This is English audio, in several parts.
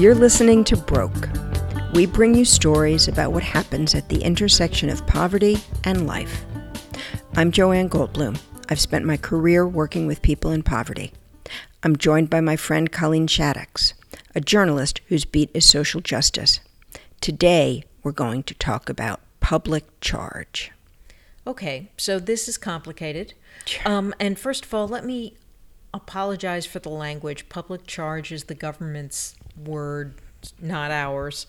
You're listening to Broke. We bring you stories about what happens at the intersection of poverty and life. I'm Joanne Goldblum. I've spent my career working with people in poverty. I'm joined by my friend Colleen Shaddox, a journalist whose beat is social justice. Today, we're going to talk about public charge. Okay, so this is complicated. Um, and first of all, let me apologize for the language. Public charge is the government's word, not ours.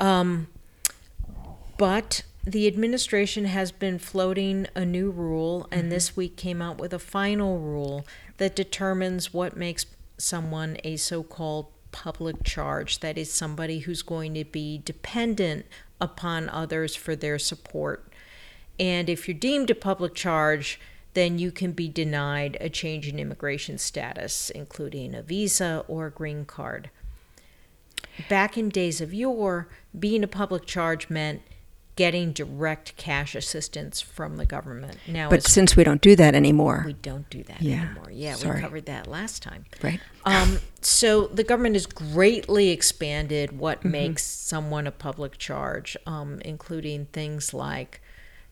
Um, but the administration has been floating a new rule, and this week came out with a final rule that determines what makes someone a so called public charge. That is, somebody who's going to be dependent upon others for their support. And if you're deemed a public charge, then you can be denied a change in immigration status, including a visa or a green card. Back in days of yore, being a public charge meant getting direct cash assistance from the government. Now, But since we don't do that anymore, we don't do that Yeah, anymore. Yeah, sorry. we covered that last time. right? Um, so the government has greatly expanded what Mm-hmm. makes someone a public charge, um, including things like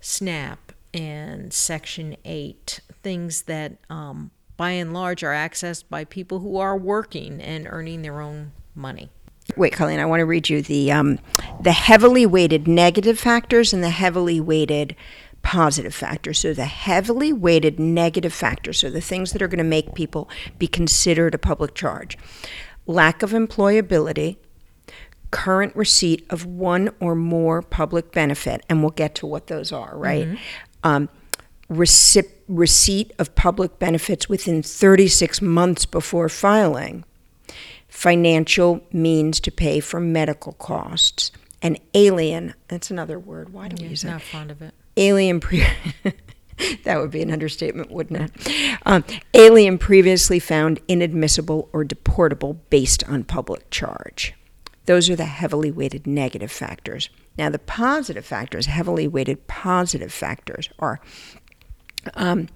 SNAP and Section 8, things that um, by and large are accessed by people who are working and earning their own money. Wait, Colleen, I want to read you the um, the heavily weighted negative factors and the heavily weighted positive factors. So the heavily weighted negative factors, are the things that are going to make people be considered a public charge: lack of employability, current receipt of one or more public benefit, and we'll get to what those are, right? Um, recip- receipt of public benefits within 36 months before filing financial means to pay for medical costs, An alien, that's another word. Why do we use that? not fond of it. Alien pre. that would be an understatement, wouldn't it? Um, alien previously found inadmissible or deportable based on public charge. Those are the heavily weighted negative factors. Now, the positive factors, heavily weighted positive factors, are um,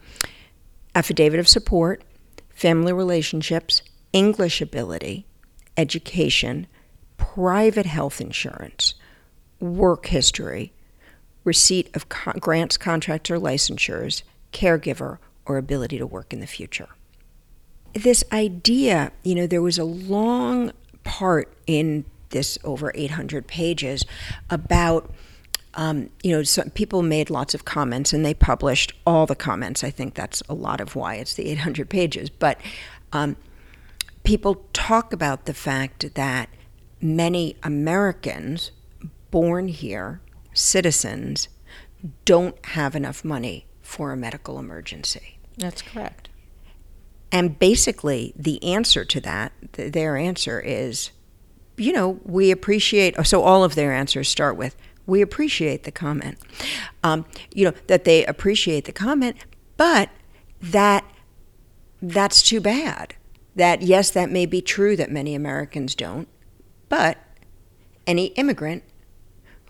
affidavit of support, family relationships, English ability, education, private health insurance, work history, receipt of grants, contracts, or licensures, caregiver, or ability to work in the future. This idea, you know, there was a long part in this over 800 pages about um, you know, some people made lots of comments and they published all the comments. I think that's a lot of why it's the 800 pages. But um, people talk about the fact that many Americans born here, citizens, don't have enough money for a medical emergency. That's correct. And basically, the answer to that, th- their answer is, you know, we appreciate. So all of their answers start with, we appreciate the comment. Um, you know, that they appreciate the comment, but that that's too bad. That, yes, that may be true that many Americans don't, but any immigrant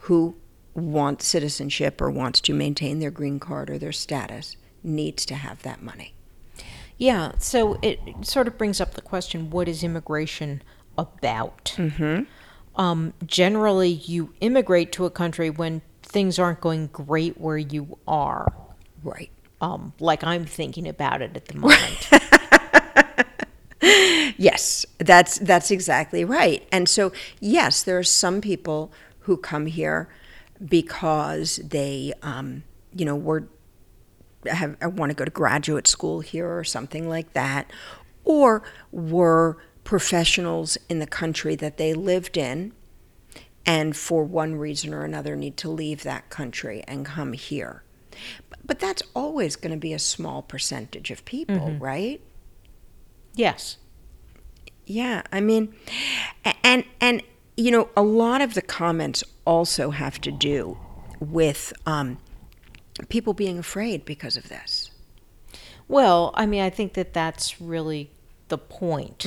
who wants citizenship or wants to maintain their green card or their status needs to have that money. Yeah, so it sort of brings up the question what is immigration about? Mm-hmm. Um, generally, you immigrate to a country when things aren't going great where you are, Right. um, like I'm thinking about it at the moment. Yes, that's that's exactly right. And so, yes, there are some people who come here because they, um, you know, were have want to go to graduate school here or something like that, or were professionals in the country that they lived in, and for one reason or another need to leave that country and come here. But, but that's always going to be a small percentage of people, right? Yes. Yeah, I mean, and and you know, a lot of the comments also have to do with um, people being afraid because of this. Well, I mean, I think that that's really the point.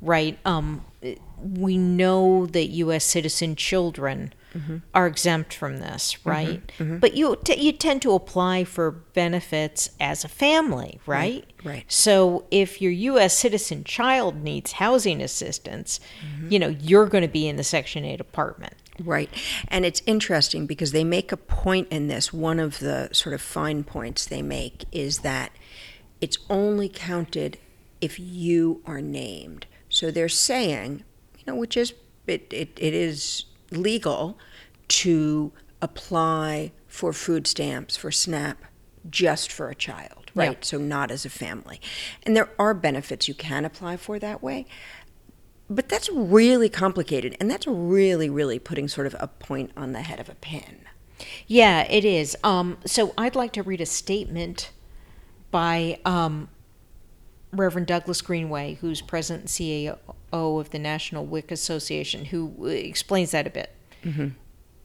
right? Um, we know that U.S. citizen children Mm-hmm. are exempt from this, mm-hmm. right? Mm-hmm. But you t- you tend to apply for benefits as a family, right? right. So if your U.S. citizen child needs housing assistance, you know you're going to be in the Section Eight apartment. Right. And it's interesting because they make a point in this. One of the sort of fine points they make is that it's only counted if you are named. So they're saying, you know, which is, it, it, it is legal to apply for food stamps, for SNAP, just for a child, right? Yeah. So not as a family. And there are benefits you can apply for that way. But that's really complicated, and that's really, really putting sort of a point on the head of a pin. Yeah, it is. Um, so I'd like to read a statement by um, Reverend Douglas Greenaway, who's president and CEO of the National WIC Association, who uh, explains that a bit.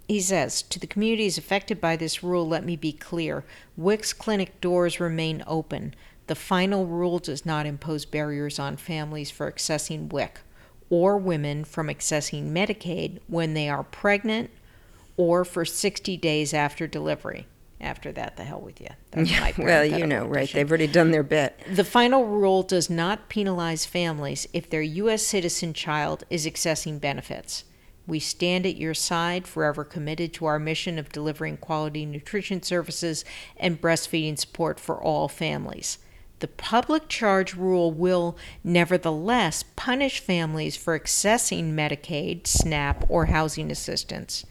He says, To the communities affected by this rule, let me be clear. WIC's clinic doors remain open. The final rule does not impose barriers on families for accessing WIC or women from accessing Medicaid when they are pregnant or for 60 days after delivery. After that, the hell with you. That's my well, you know, right? They've already done their bit. The final rule does not penalize families if their U.S. citizen child is accessing benefits. We stand at your side, forever committed to our mission of delivering quality nutrition services and breastfeeding support for all families. The public charge rule will nevertheless punish families for accessing Medicaid, SNAP, or housing assistance.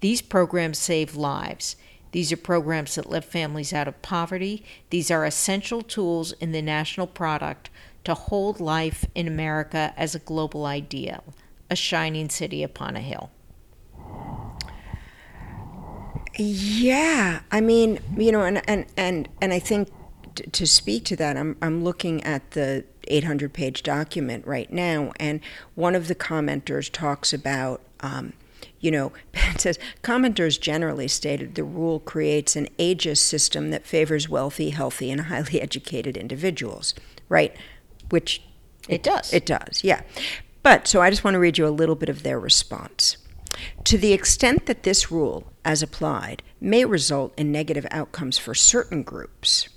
These programs save lives. These are programs that lift families out of poverty. These are essential tools in the national product to hold life in America as a global ideal, a shining city upon a hill. Yeah, I mean, you know, and and and and I think t- to speak to that, I'm I'm looking at the 800 page document right now, and one of the commenters talks about. Um, you know, it says commenters generally stated the rule creates an ageist system that favors wealthy, healthy, and highly educated individuals, right? Which It does. It does, yeah. But so I just want to read you a little bit of their response. To the extent that this rule, as applied, may result in negative outcomes for certain groups,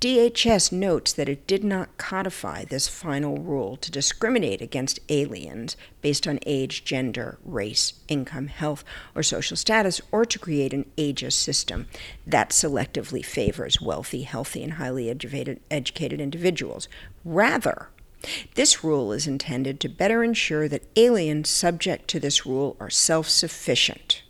DHS notes that it did not codify this final rule to discriminate against aliens based on age, gender, race, income, health, or social status, or to create an ageist system that selectively favors wealthy, healthy, and highly educated, educated individuals. Rather, this rule is intended to better ensure that aliens subject to this rule are self sufficient.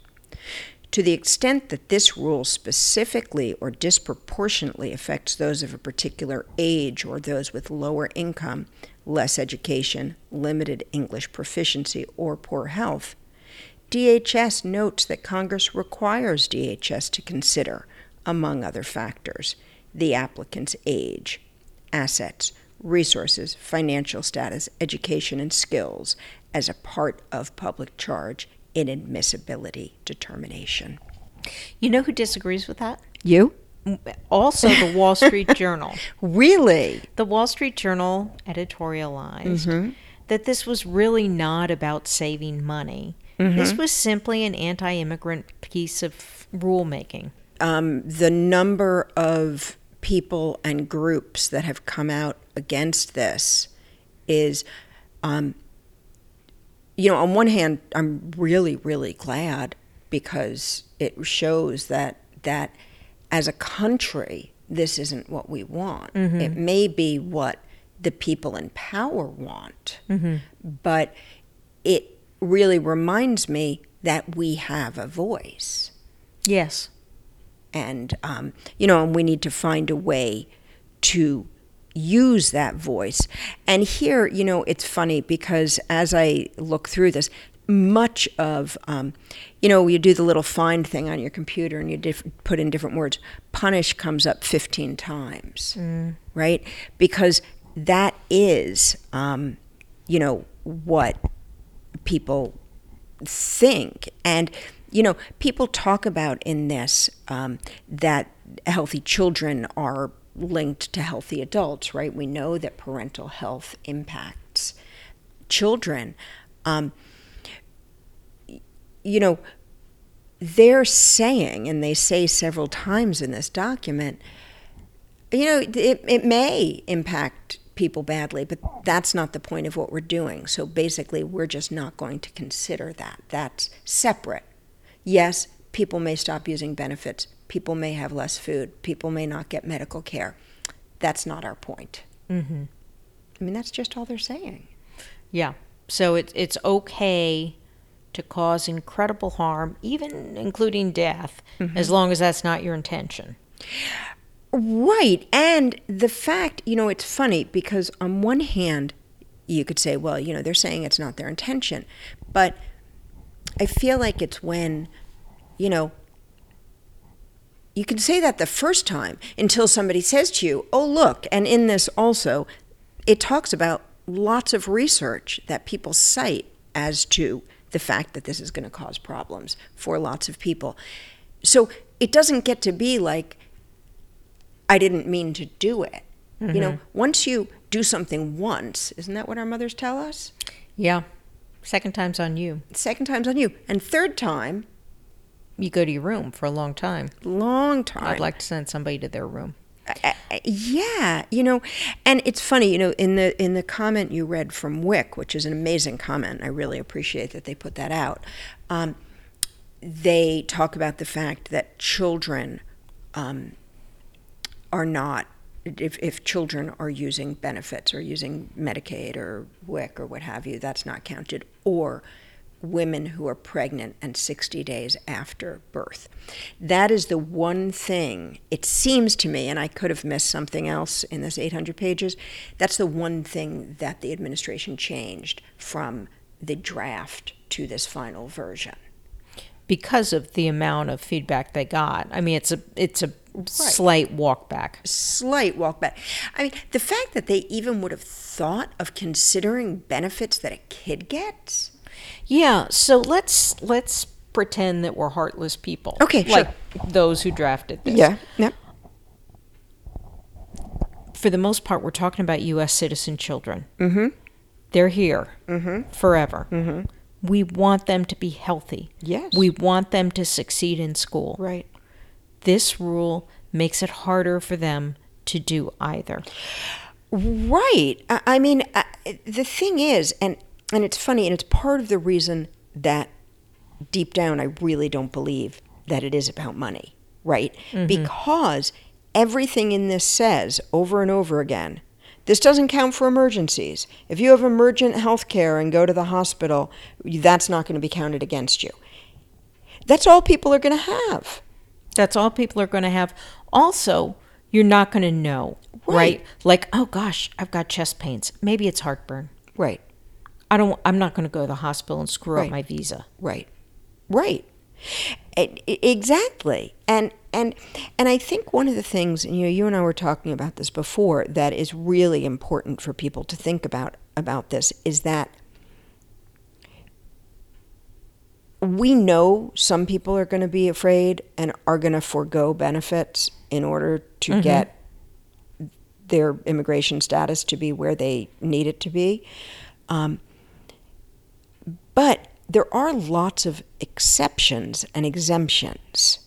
To the extent that this rule specifically or disproportionately affects those of a particular age or those with lower income, less education, limited English proficiency, or poor health, DHS notes that Congress requires DHS to consider, among other factors, the applicant's age, assets, resources, financial status, education, and skills as a part of public charge inadmissibility determination. You know who disagrees with that? You? Also, the Wall Street Journal. Really? The Wall Street Journal editorialized that this was really not about saving money. This was simply an anti immigrant piece of rulemaking. Um, the number of people and groups that have come out against this is, um, you know, on one hand, I'm really, really glad because it shows that that as a country, this isn't what we want. It may be what the people in power want, but it really reminds me that we have a voice Yes. and um, you know, and we need to find a way to use that voice. And here, you know, it's funny because as I look through this, much of, um, you know, you do the little find thing on your computer and you diff- put in different words. Punish comes up 15 times, right? Because that is, um, you know, what people think. And, you know, people talk about in this um, that healthy children are linked to healthy adults, right? We know that parental health impacts children, um, you know, they're saying, and they say several times in this document, you know, it, it may impact people badly, but that's not the point of what we're doing. So basically, we're just not going to consider that. That's separate. Yes, people may stop using benefits, people may have less food, people may not get medical care. That's not our point. Mm-hmm. I mean, that's just all they're saying. Yeah. So it's it's okay to cause incredible harm, even including death, as long as that's not your intention. Right. And the fact, you know, it's funny because on one hand, you could say, well, you know, they're saying it's not their intention. But I feel like it's when, you know, you can say that the first time until somebody says to you, oh, look, and in this also, it talks about lots of research that people cite as to the fact that this is going to cause problems for lots of people. So it doesn't get to be like, I didn't mean to do it. You know, mm-hmm. once you do something once, isn't that what our mothers tell us? Yeah. Second time's on you. Second time's on you. And third time, You go to your room for a long time. long time. I'd like to send somebody to their room. I- I- yeah, you know, and it's funny, you know, in the in the comment you read from WIC, which is an amazing comment. I really appreciate that they put that out. Um, they talk about the fact that children um, are not. If, if children are using benefits or using Medicaid or WIC or what have you, that's not counted. Or women who are pregnant and 60 days after birth. That is the one thing, it seems to me, and I could have missed something else in this 800 pages, that's the one thing that the administration changed from the draft to this final version. Because of the amount of feedback they got. I mean, it's a it's a slight walk back. Slight walk back. I mean, the fact that they even would have thought of considering benefits that a kid gets. Yeah, so let's let's pretend that we're heartless people. Okay, sure. like those who drafted this. Yeah. Yeah. For the most part, we're talking about U.S. citizen children. Mm-hmm. They're here mm-hmm. forever. Mm-hmm. We want them to be healthy. Yes. We want them to succeed in school. Right. This rule makes it harder for them to do either. Right. I, I mean, I, the thing is, and and it's funny, and it's part of the reason that deep down I really don't believe that it is about money, right? Mm-hmm. Because everything in this says over and over again. This doesn't count for emergencies. If you have emergent health care and go to the hospital, that's not going to be counted against you. That's all people are going to have. That's all people are going to have. Also, you're not going to know, right. Right. Like, oh gosh, I've got chest pains. Maybe it's heartburn. Right. I don't. I'm not going to go to the hospital and screw Right. up my visa. Right. Right. E- e- Exactly. And and and I think one of the things, and you know, you and I were talking about this before, that is really important for people to think about about this is that we know some people are going to be afraid and are going to forego benefits in order to get their immigration status to be where they need it to be. Um, but there are lots of exceptions and exemptions.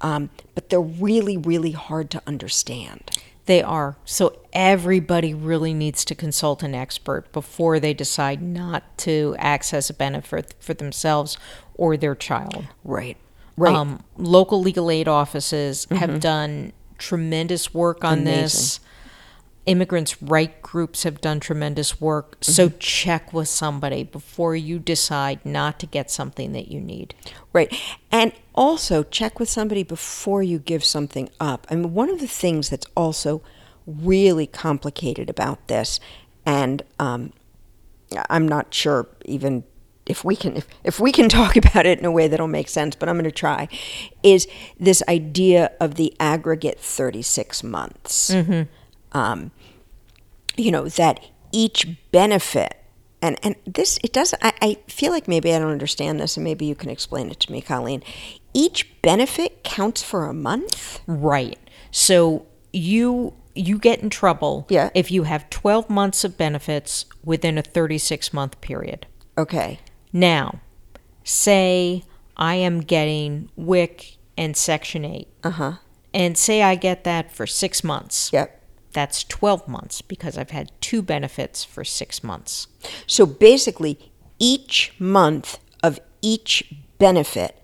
Um, but they're really, really hard to understand. They are. So everybody really needs to consult an expert before they decide not to access a benefit for themselves or their child. Right. Right. Mm-hmm. Um, local legal aid offices have done tremendous work on this. Immigrants' right groups have done tremendous work. So Mm-hmm. check with somebody before you decide not to get something that you need. Right. And also check with somebody before you give something up. I mean, one of the things that's also really complicated about this, and um, I'm not sure even if we can if, if we can talk about it in a way that'll make sense, but I'm going to try, is this idea of the aggregate 36 months. Um, you know that each benefit and and this it doesn't I, I feel like maybe i don't understand this and maybe you can explain it to me colleen each benefit counts for a month Right. So you you get in trouble Yeah. if you have 12 months of benefits within a 36 month period. Okay. Now, say I am getting WIC and Section 8, Uh huh. and say I get that for six months. Yep. That's 12 months because I've had two benefits for six months. So basically, each month of each benefit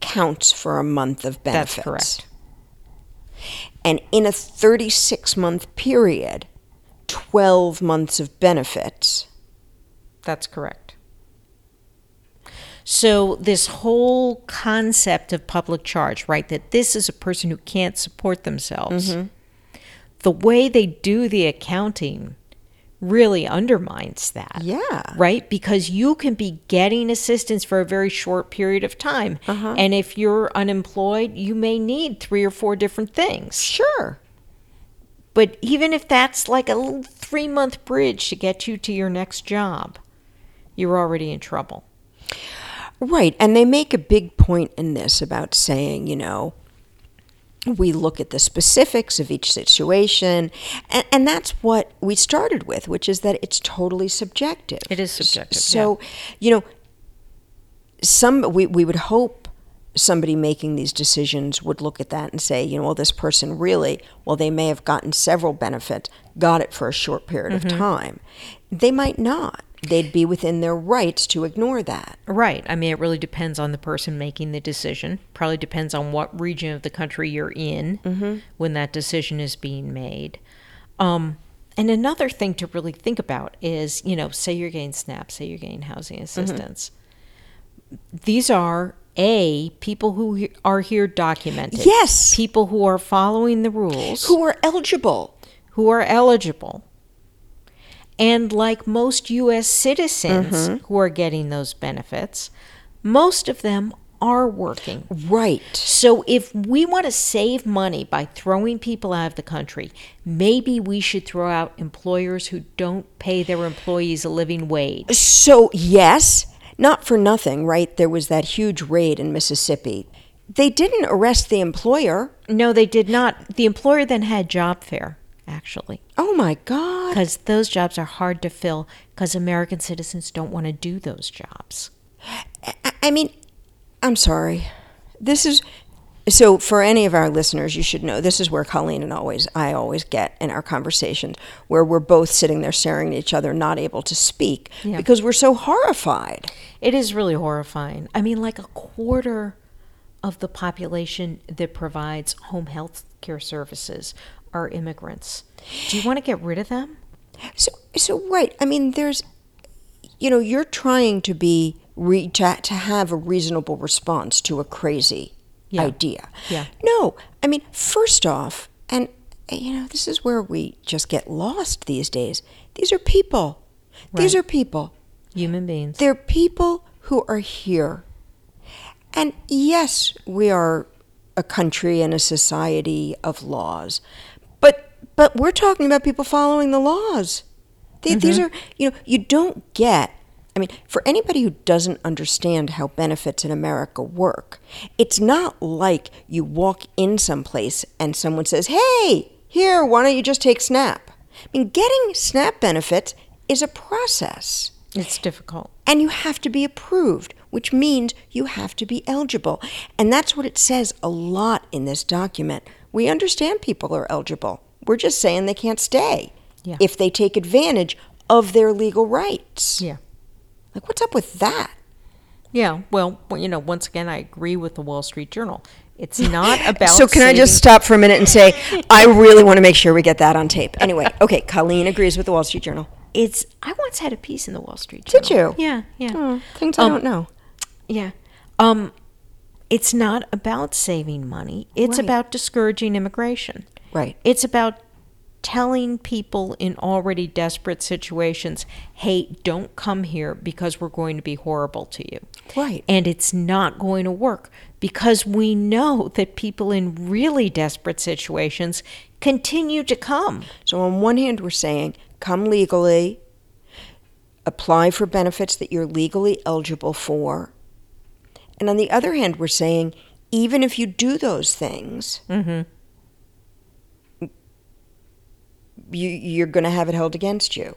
counts for a month of benefits. That's correct. And in a 36 month period, 12 months of benefits. That's correct. So, this whole concept of public charge, right, that this is a person who can't support themselves, mm-hmm. The way they do the accounting really undermines that. Yeah. Right? Because you can be getting assistance for a very short period of time. Uh-huh. And if you're unemployed, you may need three or four different things. Sure. But even if that's like a little three month bridge to get you to your next job, you're already in trouble. Right. And they make a big point in this about saying, you know, we look at the specifics of each situation. And, and that's what we started with, which is that it's totally subjective. It is subjective, So, you know, some we, we would hope somebody making these decisions would look at that and say, you know, well, this person really, well, they may have gotten several benefits, got it for a short period Mm-hmm. of time. They might not. They'd be within their rights to ignore that. Right. I mean, it really depends on the person making the decision. Probably depends on what region of the country you're in when that decision is being made. Um, and another thing to really think about is, you know, say you're getting SNAP, say you're getting housing assistance. These are a people who are here documented. Yes. People who are following the rules. Who are eligible. who are eligible. And like most U.S. citizens mm-hmm. who are getting those benefits, most of them are working. Right. So if we want to save money by throwing people out of the country, maybe we should throw out employers who don't pay their employees a living wage. So, yes, not for nothing, right? There was that huge raid in Mississippi. They didn't arrest the employer. No, they did not. The employer then had job fair, actually, Oh my God. because those jobs are hard to fill because American citizens don't want to do those jobs. I- mean, I'm sorry. This is so for any of our listeners, you should know this is where Colleen and always I always get in our conversations where we're both sitting there staring at each other, not able to speak Yeah. because we're so horrified. It is really horrifying. I mean, like a quarter of the population that provides home health care services are immigrants. Do you want to get rid of them? So, so right. I mean, there's, you know, you're trying to be re- to, to have a reasonable response to a crazy Yeah. idea. Yeah. No, I mean, first off, and you know, this is where we just get lost these days. These are people. Right. These are people. Human beings. They're people who are here. And yes, we are a country and a society of laws. But we're talking about people following the laws. They, These mm-hmm. are, you know, you don't get I mean, for anybody who doesn't understand how benefits in America work, it's not like you walk in someplace and someone says, "Hey, here, why don't you just take SNAP?" I mean, getting SNAP benefits is a process. It's difficult. And you have to be approved, which means you have to be eligible. And that's what it says a lot in this document. We understand people are eligible. We're just saying they can't stay Yeah. if they take advantage of their legal rights. Yeah. Like, what's up with that? Yeah. Well, you know, once again, I agree with the Wall Street Journal. It's not about. so, can I just stop for a minute and say, I really want to make sure we get that on tape. Anyway, okay, Colleen agrees with the Wall Street Journal. It's. I once had a piece in the Wall Street Journal. Did you? Yeah. Yeah. Oh, things I Um, don't know. Yeah. Um, it's not about saving money. It's Right. about discouraging immigration. Right. It's about telling people in already desperate situations, hey, don't come here because we're going to be horrible to you. Right. And it's not going to work because we know that people in really desperate situations continue to come. So, on one hand, we're saying come legally, apply for benefits that you're legally eligible for. And on the other hand, we're saying even if you do those things, mm-hmm. You, you're going to have it held against you.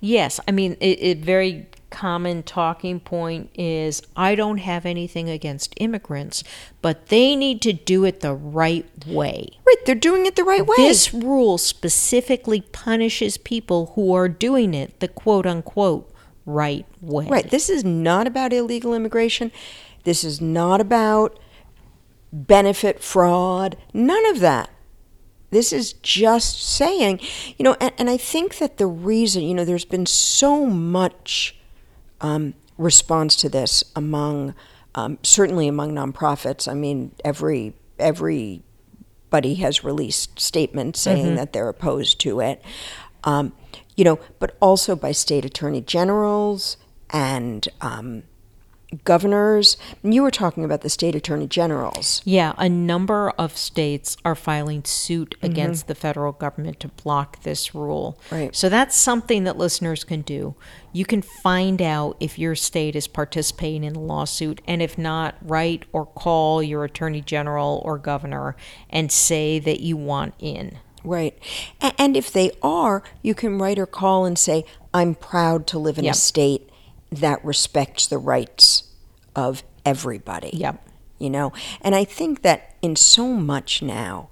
Yes, I mean, it, it very common talking point is I don't have anything against immigrants, but they need to do it the right way. Right, they're doing it the right way. This rule specifically punishes people who are doing it the quote unquote right way. Right. This is not about illegal immigration. This is not about benefit fraud. None of that. This is just saying, you know, and, and I think that the reason, you know, there's been so much um, response to this among, um, certainly among nonprofits. I mean, every everybody has released statements saying that they're opposed to it. Um, you know, but also by state attorney generals and um, governors. You were talking about the state attorney generals. Yeah, a number of states are filing suit Mm-hmm. against the federal government to block this rule. Right. So that's something that listeners can do. You can find out if your state is participating in a lawsuit, and if not, write or call your attorney general or governor and say that you want in. Right. And if they are, you can write or call and say, I'm proud to live in Yep. a state that respects the rights of everybody. Yep. You know? And I think that in so much now,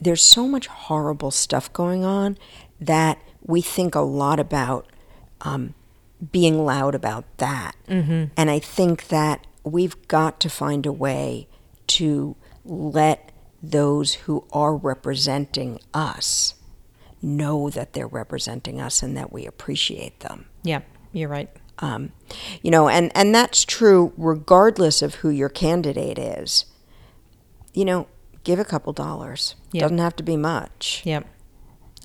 there's so much horrible stuff going on that we think a lot about um, being loud about that. Mm-hmm. And I think that we've got to find a way to let those who are representing us know that they're representing us and that we appreciate them. Yeah, you're right. Um, you know, and, and that's true regardless of who your candidate is. You know, give a couple dollars. Yeah. Doesn't have to be much, Yep.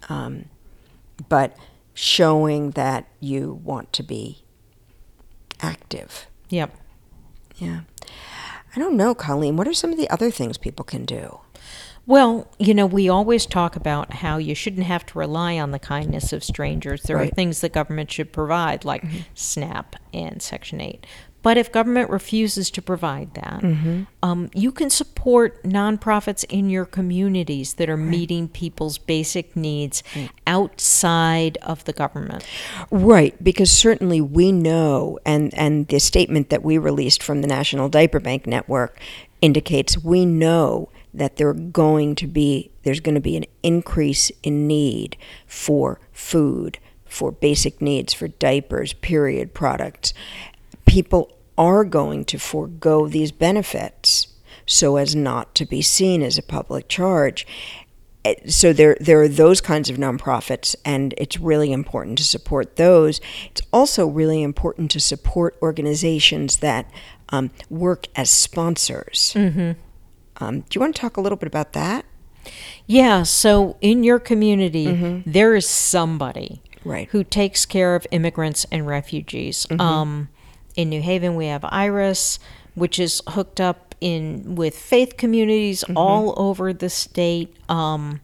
um, but showing that you want to be active. Yep. Yeah. I don't know, Colleen. What are some of the other things people can do? Well, you know, we always talk about how you shouldn't have to rely on the kindness of strangers. There are Right. Mm-hmm. things the government should provide, like SNAP and Section 8. But if government refuses to provide that, Mm-hmm. um, you can support nonprofits in your communities that are meeting people's basic needs outside of the government. Right, because certainly we know, and, and the statement that we released from the National Diaper Bank Network indicates we know that there are going to be there's going to be an increase in need for food, for basic needs, for diapers, period products. People are going to forego these benefits so as not to be seen as a public charge Eh, so there there are those kinds of nonprofits and it's really important to support those it's also really important to support organizations that um, work as sponsors mm-hmm. Um, do you want to talk a little bit about that Yeah, so in your community, there is somebody Mm-hmm. Right. who takes care of immigrants and refugees. Um, in New Haven, we have Iris, which is hooked up in with faith communities all over the state. Um,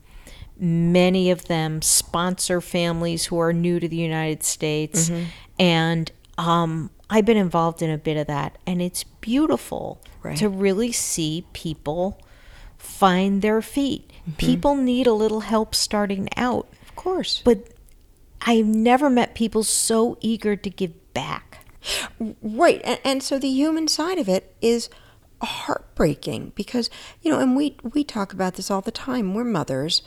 many of them sponsor families who are new to the United States, and um, I've been involved in a bit of that, and it's beautiful Right. to really see people find their feet. People need a little help starting out, of course but I've never met people so eager to give back. Right. And, and so the human side of it is heartbreaking because, you know, and we, we talk about this all the time. We're mothers.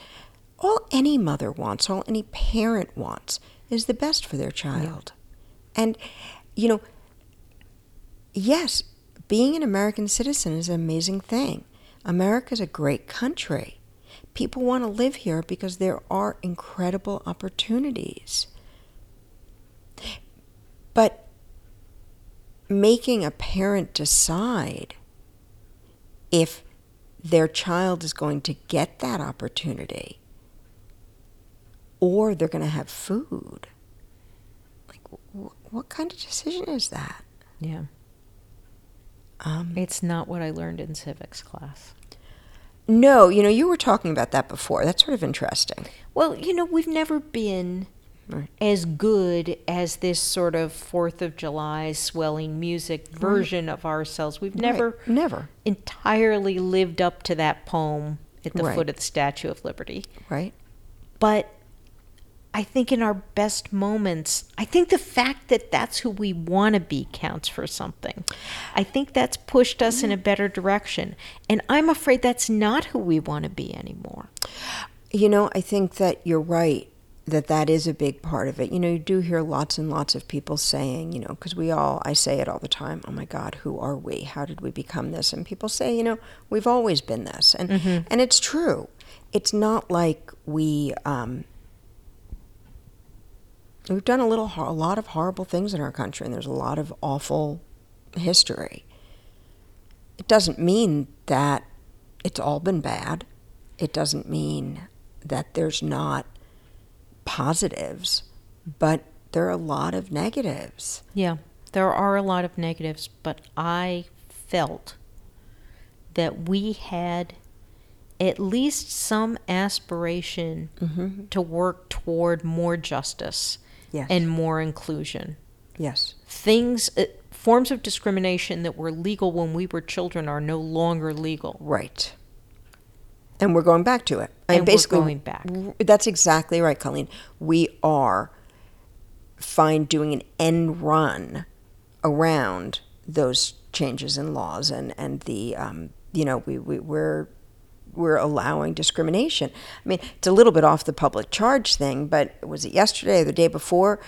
All any mother wants, all any parent wants, is the best for their child. And, you know, yes, being an American citizen is an amazing thing. America is a great country. People want to live here because there are incredible opportunities. But making a parent decide if their child is going to get that opportunity or they're going to have food. Wh- what kind of decision is that? Yeah. Um, It's not what I learned in civics class. no, you know, you were talking about that before. That's sort of interesting. Well, you know, we've never been Right. as good as this sort of Fourth of July swelling music version of ourselves. We've never Right. Never. entirely lived up to that poem at the Right. foot of the Statue of Liberty. Right? But I think in our best moments, I think the fact that that's who we want to be counts for something. I think that's pushed us in a better direction. And I'm afraid that's not who we want to be anymore. You know, I think that you're right that that is a big part of it. You know, you do hear lots and lots of people saying, you know, because we all, I say it all the time, oh my God, who are we? How did we become this? And people say, you know, we've always been this. And, Mm-hmm. and it's true. It's not like we, um, we've done a little, a lot of horrible things in our country, and there's a lot of awful history. It doesn't mean that it's all been bad. It doesn't mean that there's not positives, but there are a lot of negatives. Yeah, there are a lot of negatives, but I felt that we had at least some aspiration mm-hmm. to work toward more justice Yes. and more inclusion. Yes. Things, uh, forms of discrimination that were legal when we were children are no longer legal. Right. And we're going back to it. And we're basically, going back. That's exactly right, Colleen. We are fine doing an end run around those changes in laws and and the um, you know we, we we're we're allowing discrimination. I mean, it's a little bit off the public charge thing, but was it yesterday or the day before?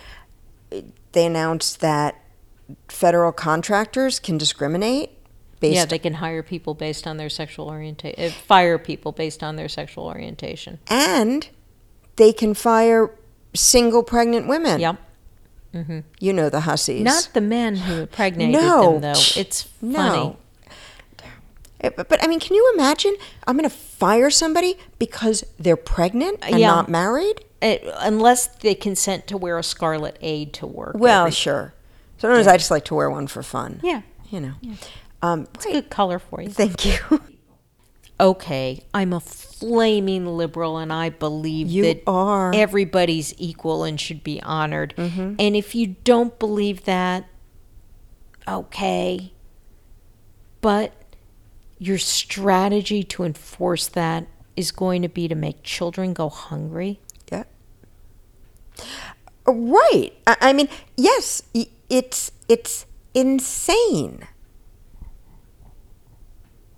They announced that federal contractors can discriminate based yeah, they can hire people based on their sexual orientation, uh, fire people based on their sexual orientation. and they can fire single pregnant women. Yep. You know the hussies. Not the men who impregnated No. them, though. It's funny. no. Eh, But, but I mean, can you imagine? I'm going to fire somebody because they're pregnant and Yeah. not married? It, unless they consent to wear a scarlet aid to work. Well, every- sure. Sometimes I just like to wear one for fun. yeah, You know. Um, it's a good color for you. thank you. Okay, I'm a flaming liberal, and I believe You that are. everybody's equal and should be honored. Mm-hmm. And if you don't believe that, okay, but your strategy to enforce that is going to be to make children go hungry. Yeah. Right. I, mean, yes, it's it's insane.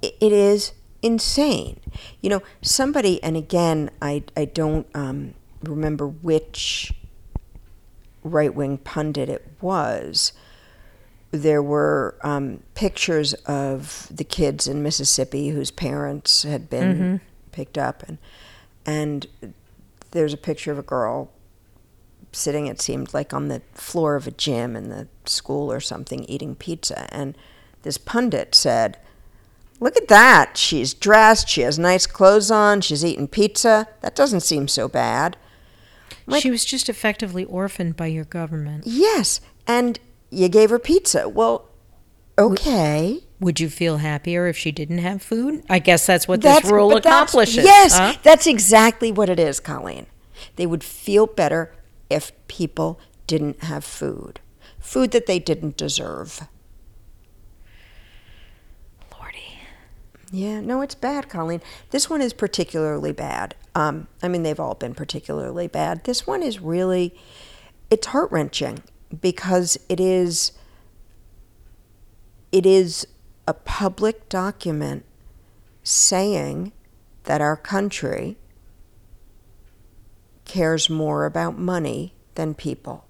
It is insane. You know, somebody, and again, I I don't um, remember which right wing pundit it was. There were um, pictures of the kids in Mississippi whose parents had been picked up, and and there's a picture of a girl sitting, it seemed like, on the floor of a gym in the school or something, eating pizza. And this pundit said, Look at that. She's dressed, she has nice clothes on, she's eating pizza. That doesn't seem so bad. Like- she was just effectively orphaned by your government. Yes. And you gave her pizza. Well, okay. Would you feel happier if she didn't have food? I guess that's what That's- this rule but that's- accomplishes. Yes, huh? that's exactly what it is, Colleen. They would feel better if people didn't have food, food that they didn't deserve. Lordy. Yeah, no, it's bad, Colleen. This one is particularly bad. Um, I mean, they've all been particularly bad. This one is really, it's heart wrenching because it is, it is a public document saying that our country cares more about money than people.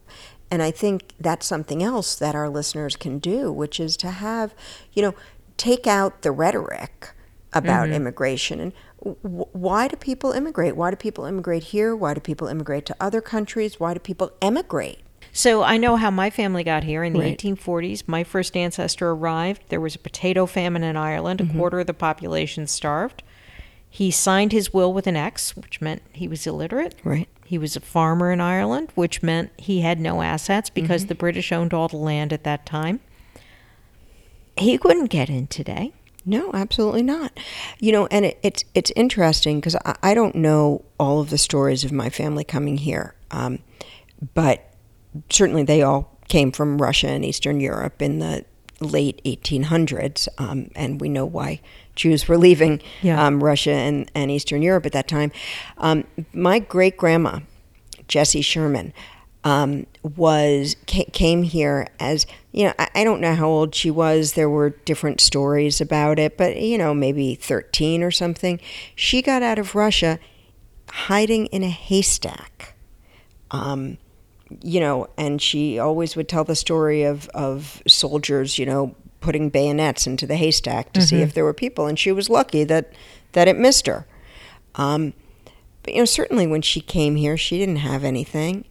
And I think that's something else that our listeners can do, which is to have, you know, take out the rhetoric about mm-hmm. immigration and w- why do people immigrate? Why do people immigrate here? Why do people immigrate to other countries? Why do people emigrate? So I know how my family got here in the Right. 1840s. My first ancestor arrived. There was a potato famine in Ireland. A quarter of the population starved. He signed his will with an X, which meant he was illiterate. Right. He was a farmer in Ireland, which meant he had no assets because the British owned all the land at that time. He couldn't get in today. No, absolutely not. You know, and it, it's it's interesting because I, I don't know all of the stories of my family coming here, um, but certainly they all came from Russia and Eastern Europe in the late 1800s, um, and we know why Jews were leaving Yeah. um, Russia and, and Eastern Europe at that time. Um, my great grandma Jessie Sherman, um, was ca- came here as you know. I, I don't know how old she was. There were different stories about it, but you know, maybe thirteen or something. She got out of Russia, hiding in a haystack. Um, you know, and she always would tell the story of of soldiers, you know, putting bayonets into the haystack to see if there were people, and she was lucky that that it missed her. Um, but you know, certainly when she came here, she didn't have anything,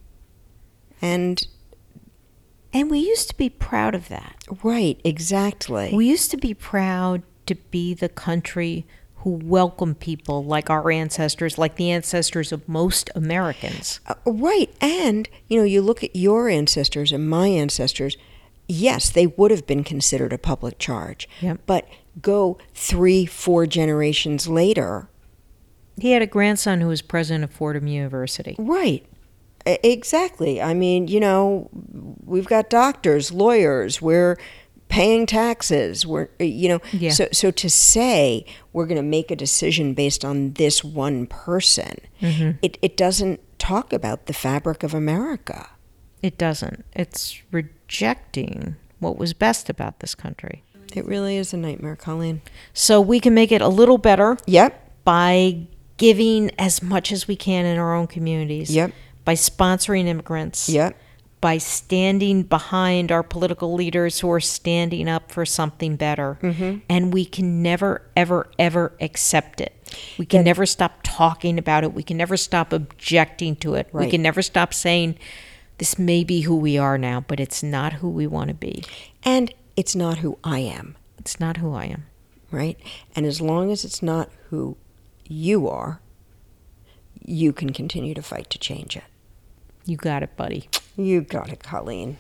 and And we used to be proud of that. right, exactly. We used to be proud to be the country who welcomed people like our ancestors, like the ancestors of most Americans. Uh, right, and you know, you look at your ancestors and my ancestors. Yes, they would have been considered a public charge, Yep. but go three, four generations later, He had a grandson who was president of Fordham University. Right. Exactly. I mean, you know, we've got doctors, lawyers, we're paying taxes. We're, uh, you know, Yeah. so, so to say we're going to make a decision based on this one person, mm-hmm. it, it doesn't talk about the fabric of America. It doesn't. It's rejecting what was best about this country. It really is a nightmare, Colleen. So we can make it a little better Yep. by giving as much as we can in our own communities. Yep. By sponsoring immigrants. Yep. By standing behind our political leaders who are standing up for something better. Mm-hmm. And we can never, ever, ever accept it. We can never stop talking about it. We can never stop objecting to it. We can never stop saying, this may be who we are now, but it's not who we want to be. And it's not who I am, It's not who I am. right? And as long as it's not who you are, you can continue to fight to change it. You got it, buddy. You got it, Colleen.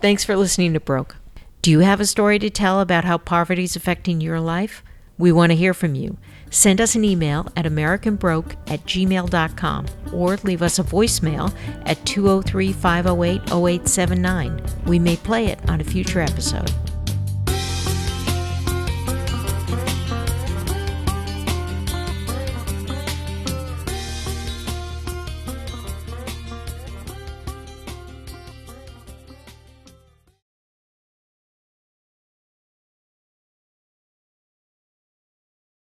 Thanks for listening to Broke. Do you have a story to tell about how poverty is affecting your life? We want to hear from you. Send us an email at AmericanBroke at gmail.com or leave us a voicemail at 203 508 0879. We may play it on a future episode.